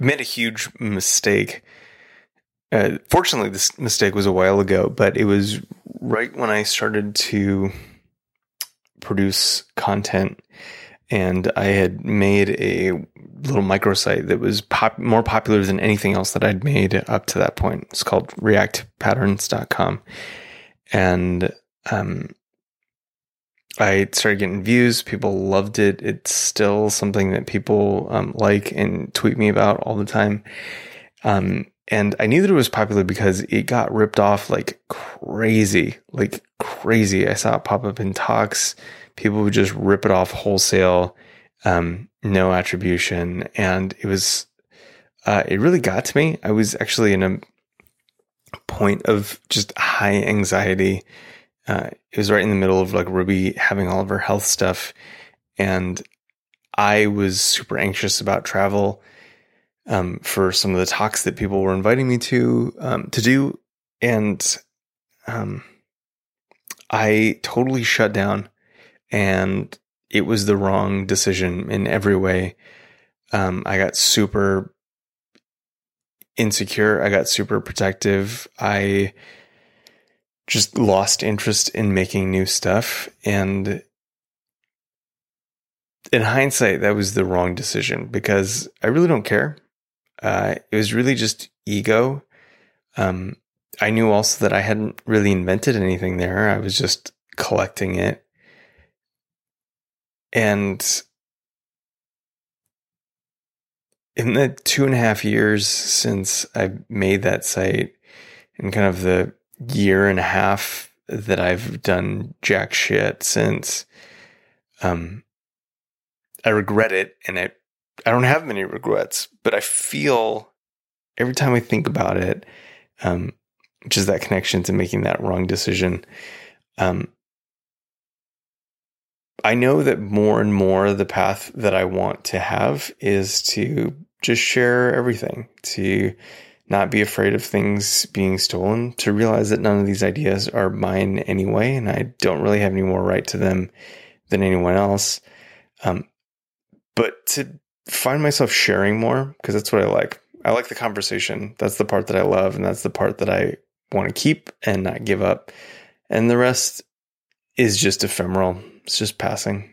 Made a huge mistake. Uh, fortunately, this mistake was a while ago, but it was right when I started to produce content and I had made a little microsite that was pop- more popular than anything else that I'd made up to that point. It's called reactpatterns.com. And um, I started getting views. People loved it. It's still something that people um, like and tweet me about all the time. Um, and I knew that it was popular because it got ripped off like crazy, like crazy. I saw it pop up in talks people would just rip it off wholesale, um, no attribution. And it was, uh, it really got to me. I was actually in a point of just high anxiety. Uh, it was right in the middle of like Ruby having all of her health stuff. And I was super anxious about travel um, for some of the talks that people were inviting me to um, to do, and um, I totally shut down and it was the wrong decision in every way. Um, I got super insecure. I got super protective. I just lost interest in making new stuff. And in hindsight, that was the wrong decision because I really don't care. Uh, it was really just ego. Um, I knew also that I hadn't really invented anything there. I was just collecting it and in the two and a half years since I made that site, and kind of the year and a half that I've done jack shit since, um, I regret it, and I I don't have many regrets, but I feel every time I think about it, um, is that connection to making that wrong decision, um, I know that more and more the path that I want to have is to just share everything, to not be afraid of things being stolen, to realize that none of these ideas are mine anyway, and I don't really have any more right to them than anyone else. Um, but to find myself sharing more, because that's what I like. I like the conversation. That's the part that I love, and that's the part that I want to keep and not give up. And the rest is just ephemeral it's just passing.